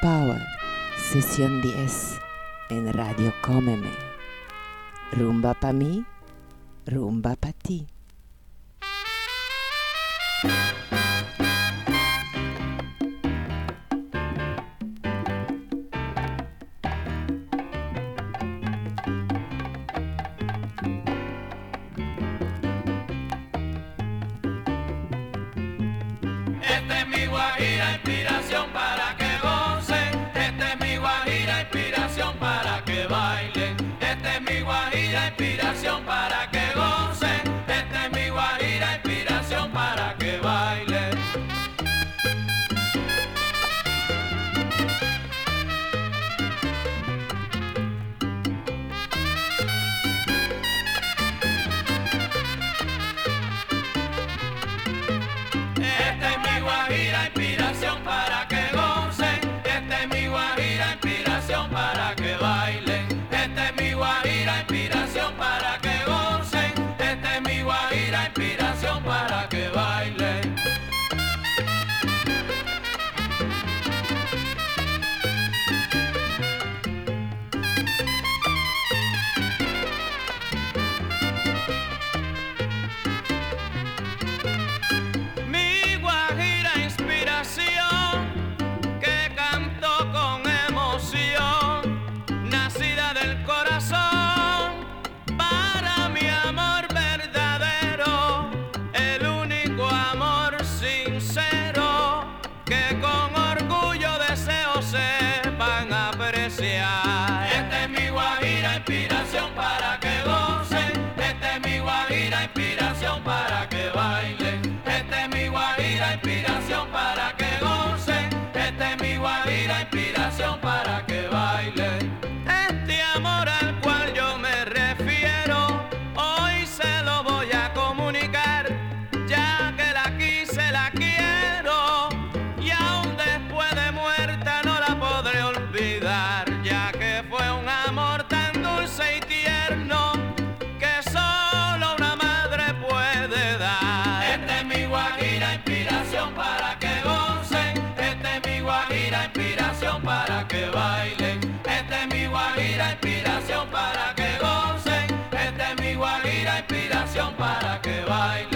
Power, sesión 10 en Radio Cómeme. Rumba pa' mí, rumba pa' ti. bye.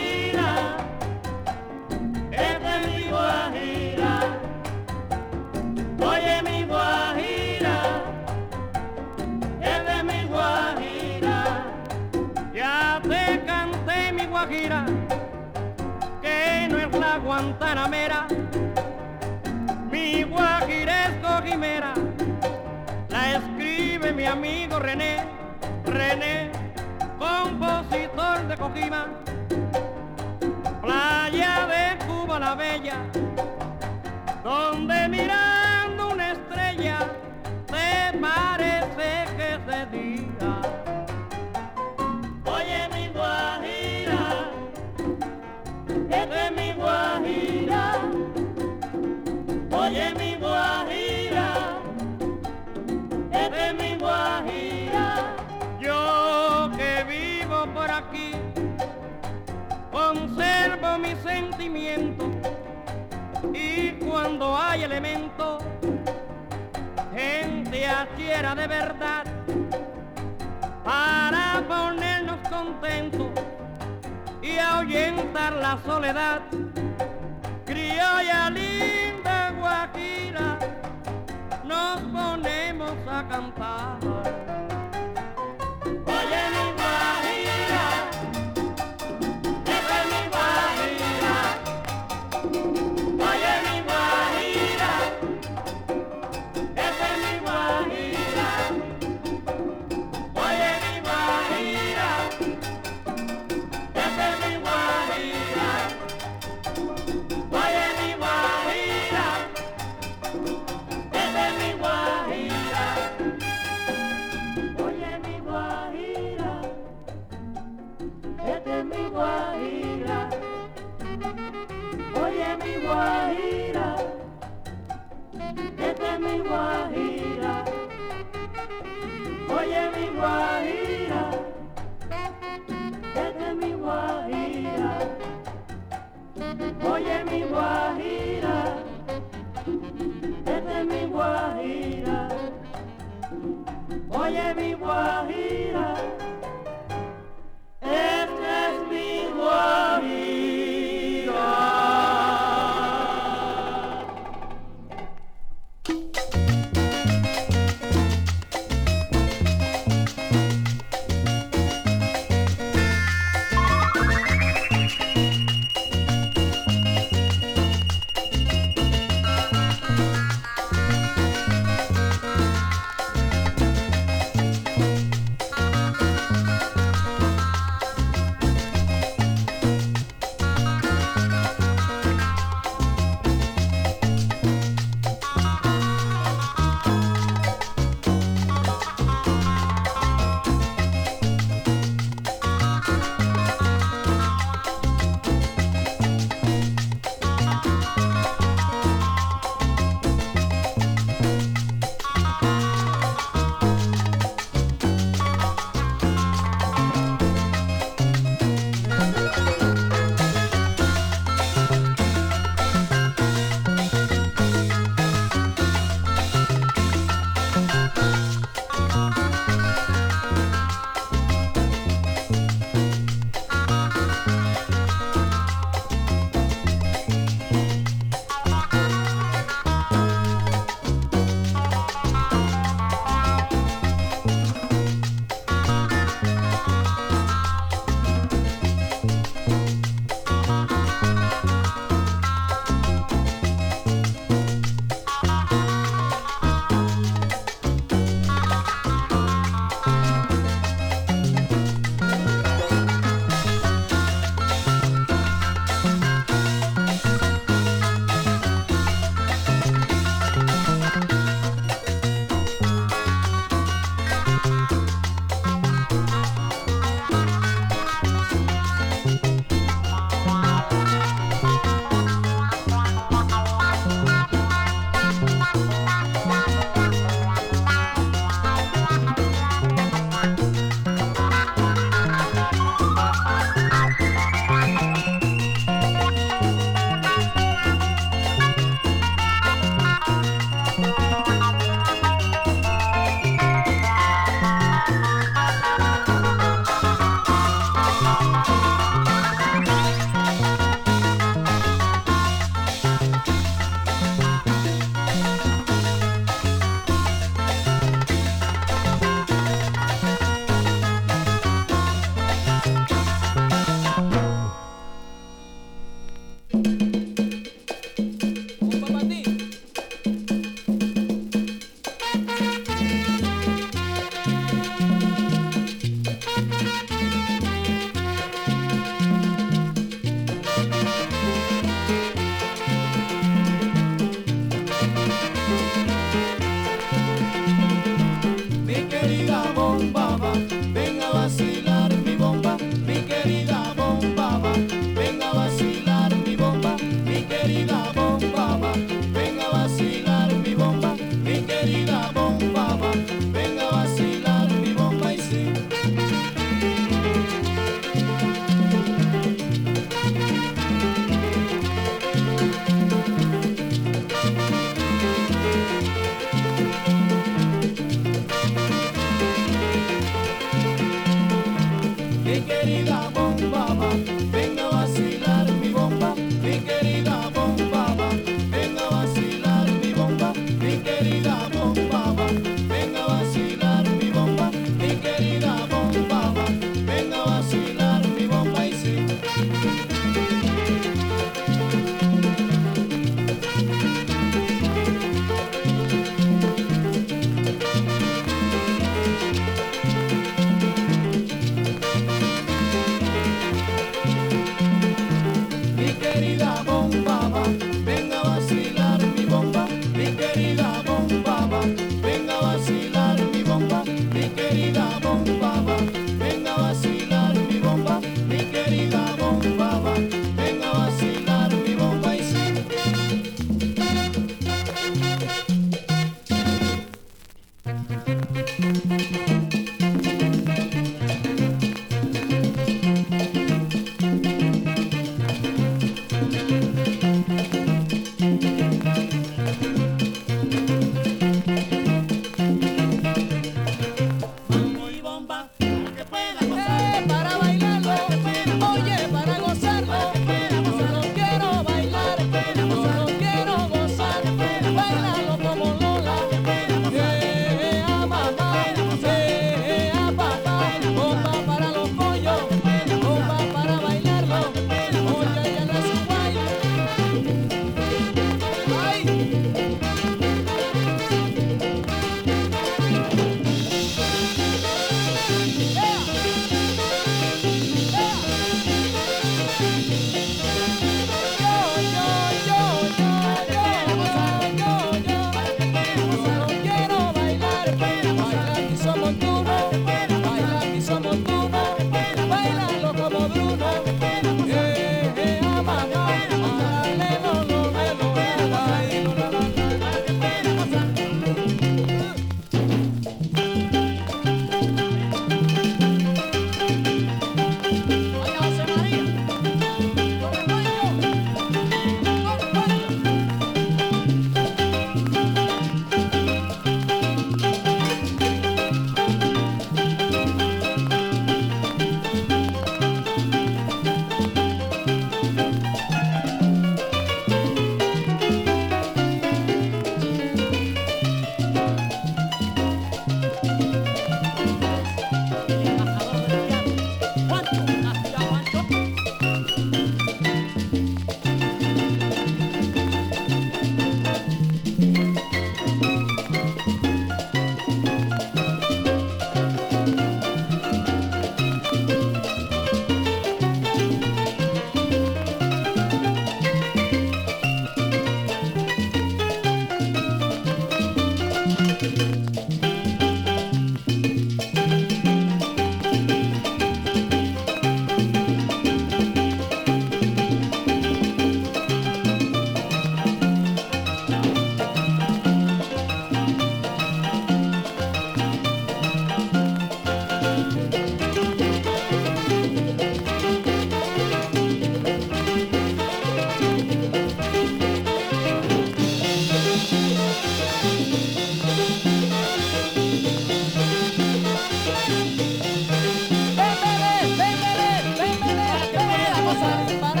Baru di.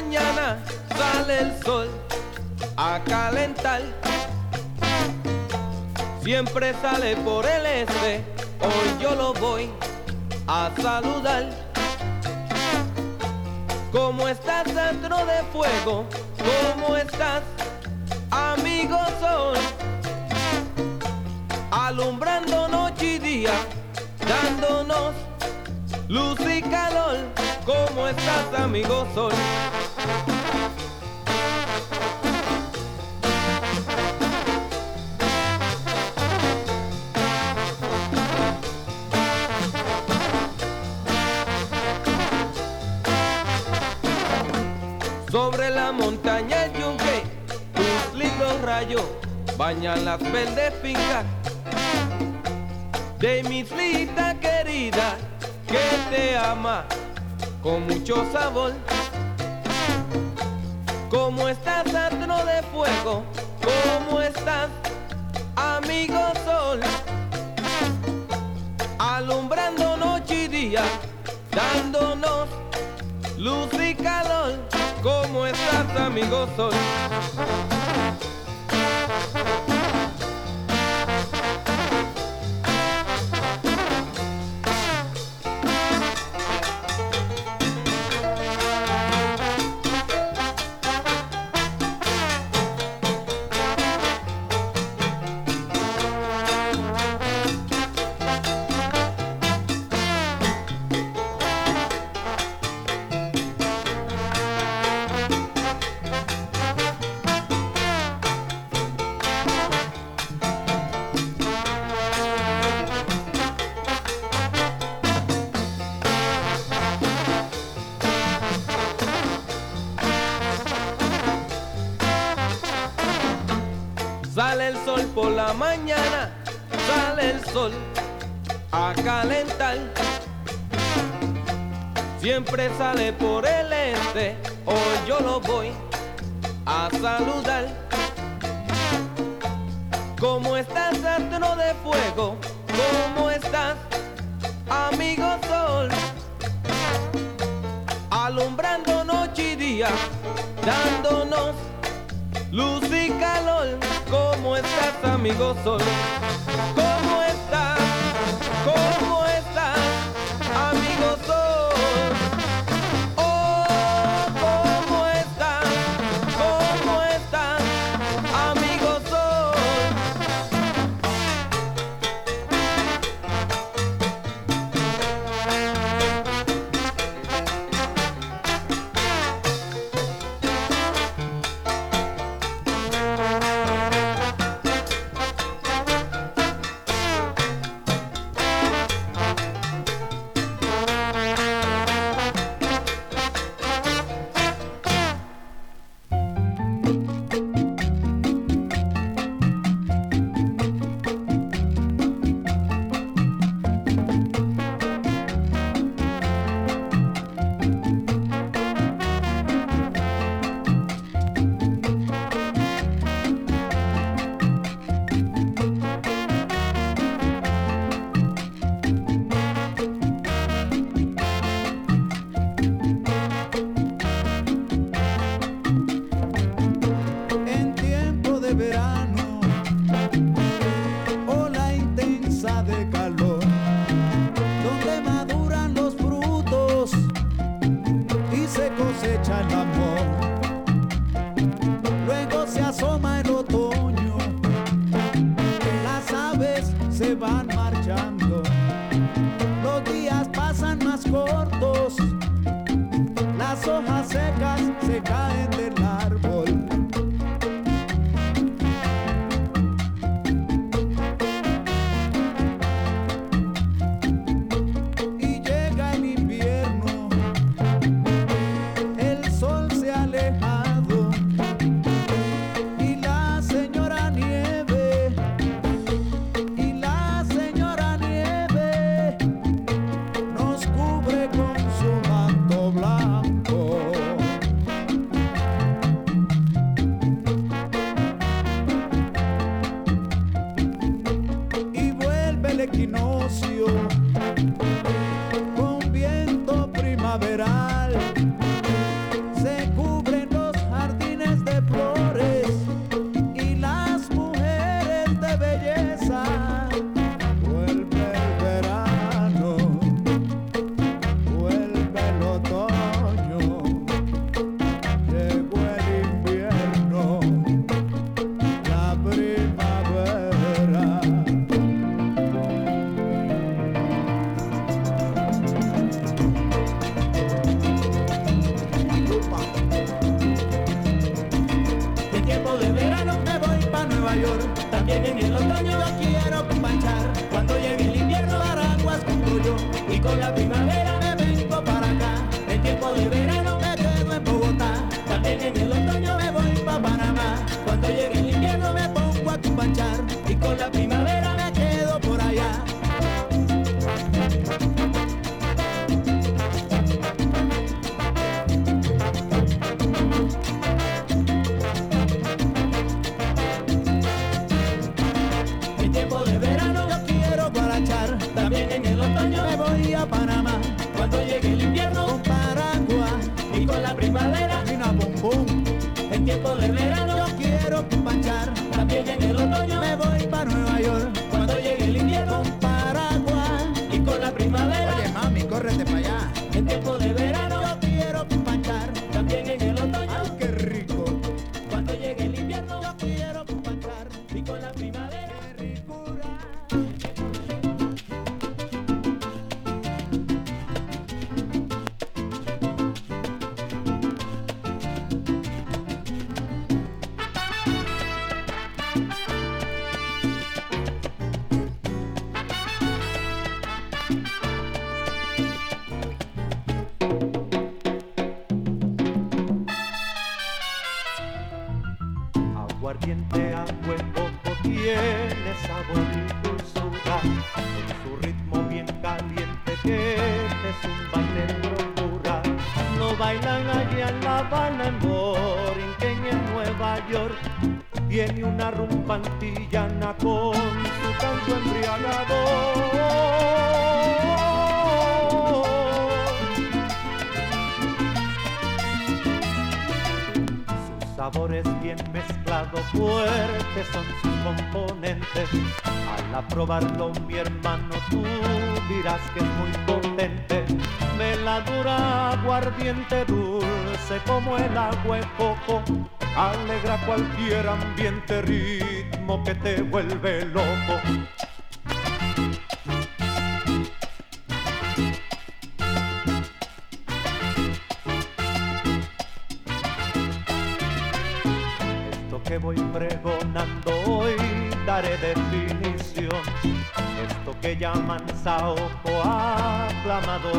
Mañana, sale el sol a calentar. Siempre sale por el este, hoy yo lo voy a saludar. ¿Cómo estás dentro de fuego? ¿Cómo estás, amigo sol? Alumbrando noche y día, dándonos luz y calor. ¿Cómo estás, amigo sol? Sobre la montaña el yunque, tus lindos rayos bañan las verdes fincas de mi islita querida que te ama con mucho sabor. ¿Cómo estás, astro de fuego? ¿Cómo estás, amigo sol? Alumbrando noche y día, dándonos luz y calor. ¿Cómo estás, amigo sol? Fuego? ¿Cómo estás, amigo sol? Alumbrando noche y día, dándonos luz y calor. ¿Cómo estás, amigo sol? ¿Cómo estás? ¿Cómo siente dulce como el agua en coco, alegra cualquier ambiente, ritmo que te vuelve loco. Esto que voy pregonando hoy daré definición, esto que llaman saoco aclamado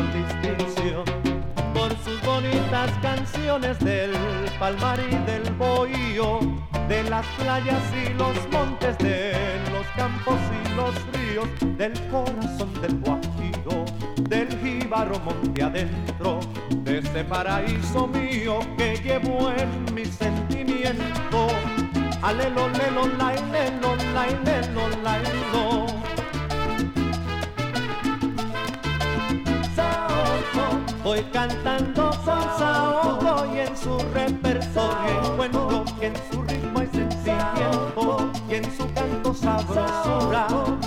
mar y del bohío, de las playas y los montes, de los campos y los ríos, del corazón del Guajiro, del jíbaro monte adentro, de ese paraíso mío que llevo en mi sentimiento. Alelo, lelo, lailelo, lailelo, lailo. Voy cantando son repertorio encuentro quien su ritmo es sencillez, quien su canto sabrosura.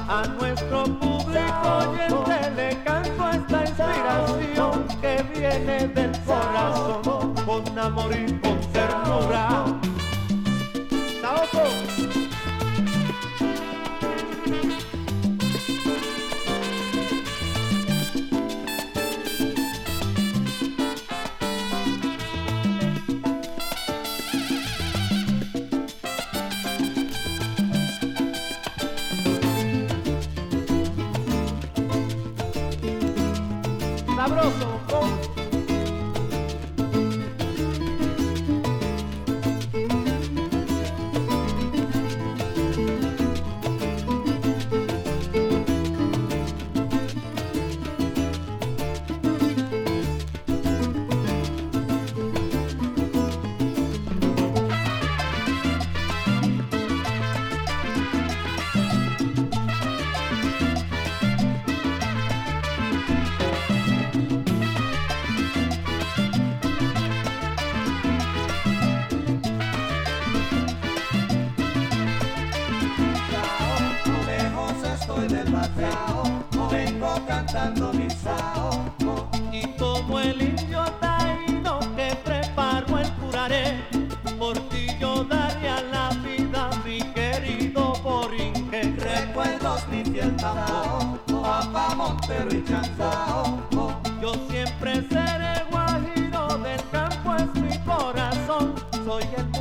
soy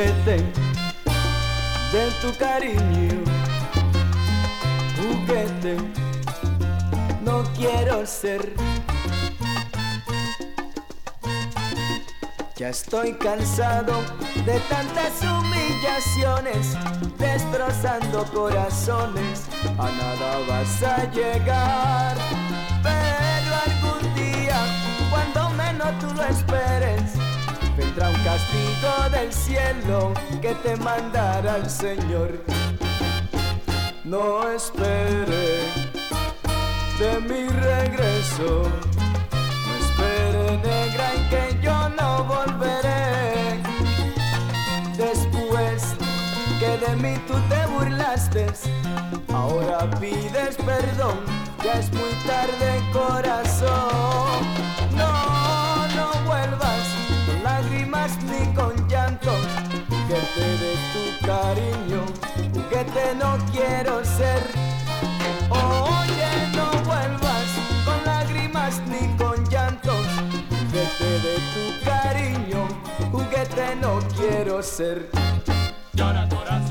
que tem dentro cariño, juguete. No quiero ser. Ya estoy cansado de tantas humillaciones, destrozando corazones. A nada vas a llegar, pero algún día, cuando menos tú lo esperes vendrá un castigo del cielo que te mandará el Señor. No espere de mi regreso, no espere negra en que yo no volveré. Después que de mí tú te burlaste, ahora pides perdón, ya es muy tarde corazón. tu cariño, juguete no quiero ser. Oye, no vuelvas con lágrimas ni con llantos, juguete de tu cariño, juguete no quiero ser. Llora corazón.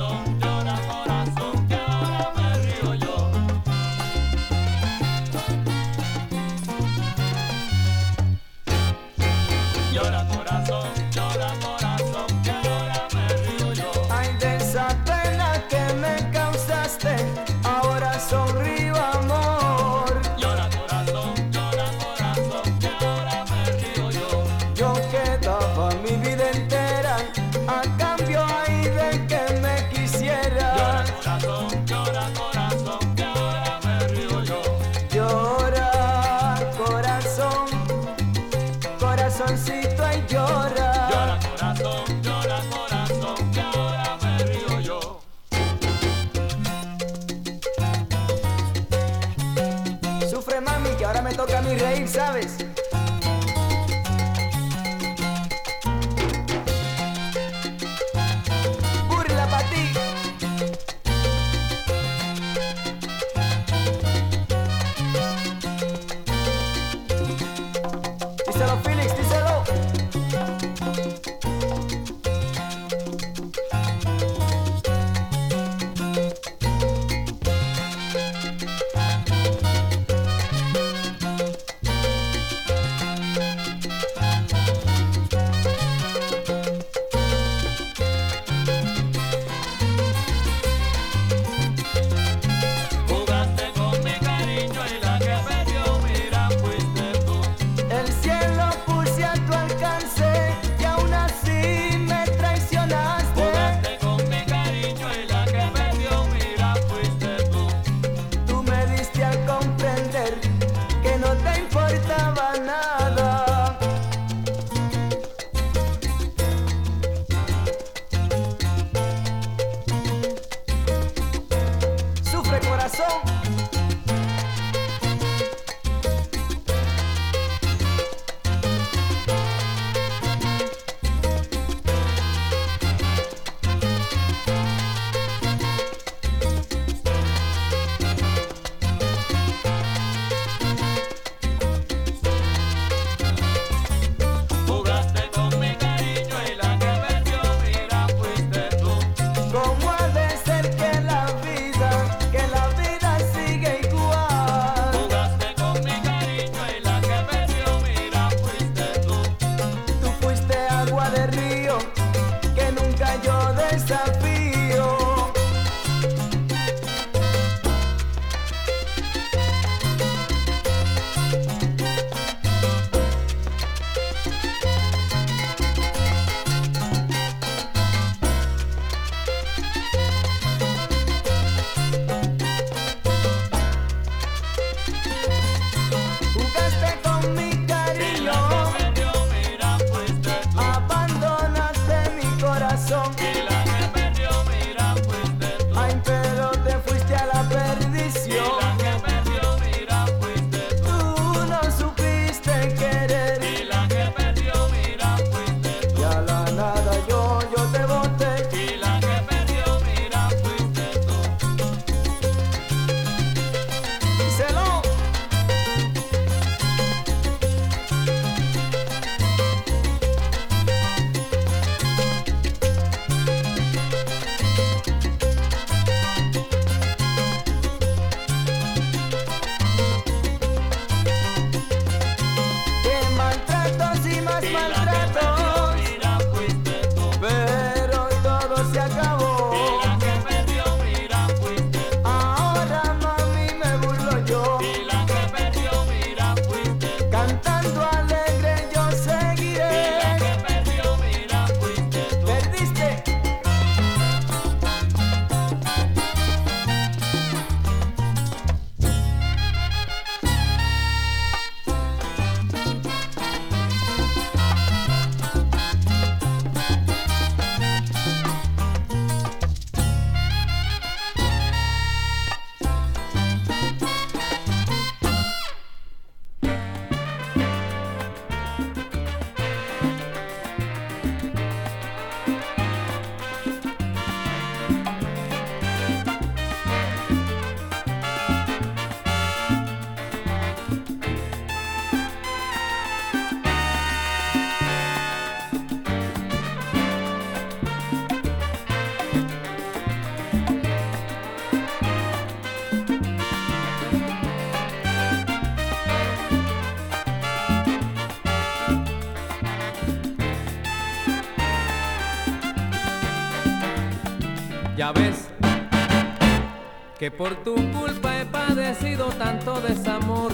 Que por tu culpa he padecido tanto desamor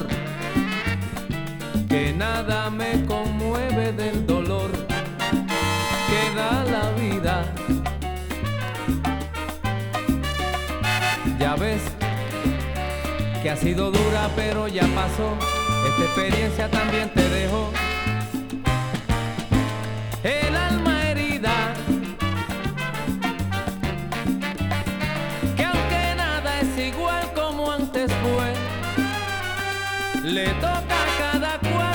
que nada me conmueve del dolor que da la vida. Ya ves que ha sido dura pero ya pasó, esta experiencia también te dejó. El alma Le toca a cada cual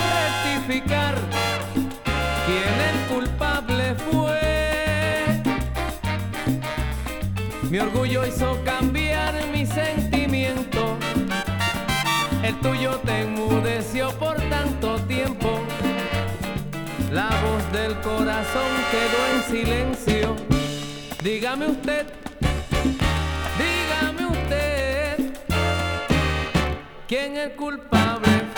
rectificar quién el culpable fue. Mi orgullo hizo cambiar mi sentimiento. El tuyo te enmudeció por tanto tiempo. del corazón quedó en silencio. Dígame usted, ¿quién es culpable?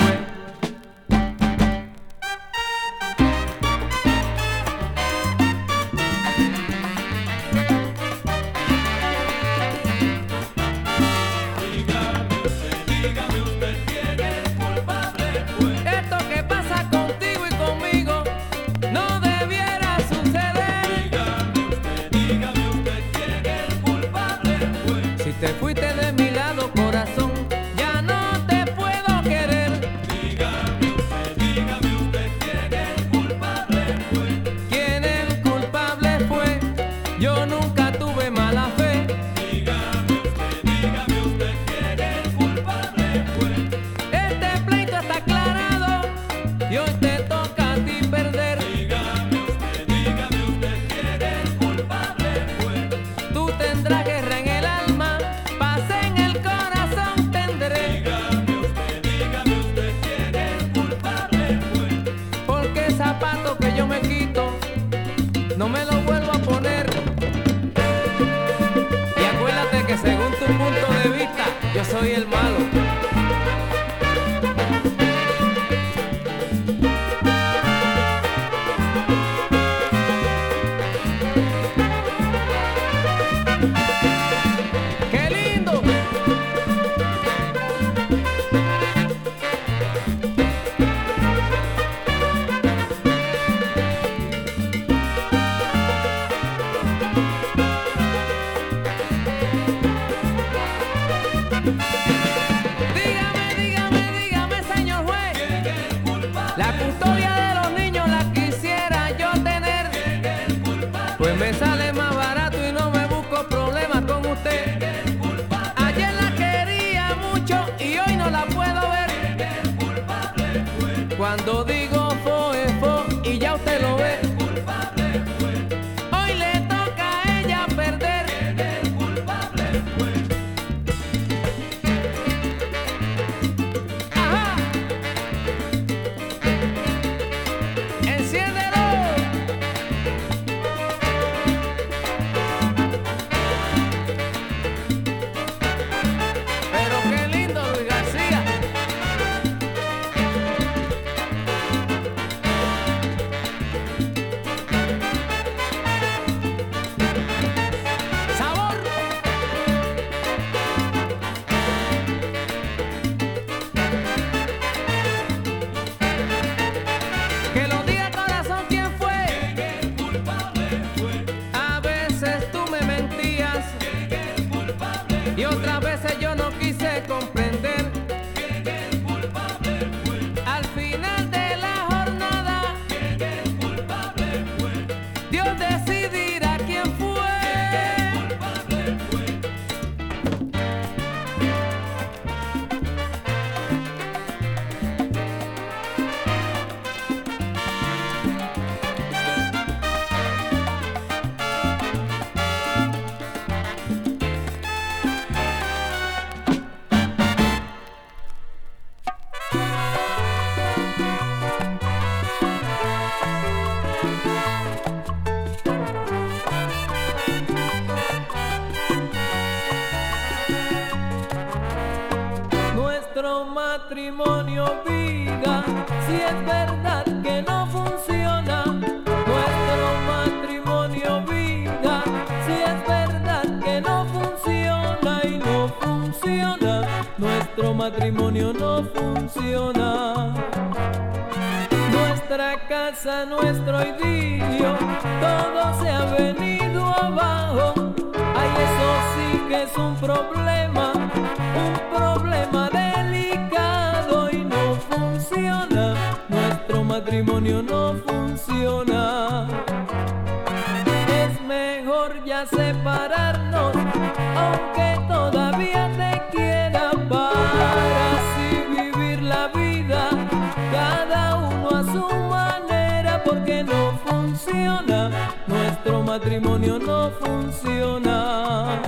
matrimonio no funciona.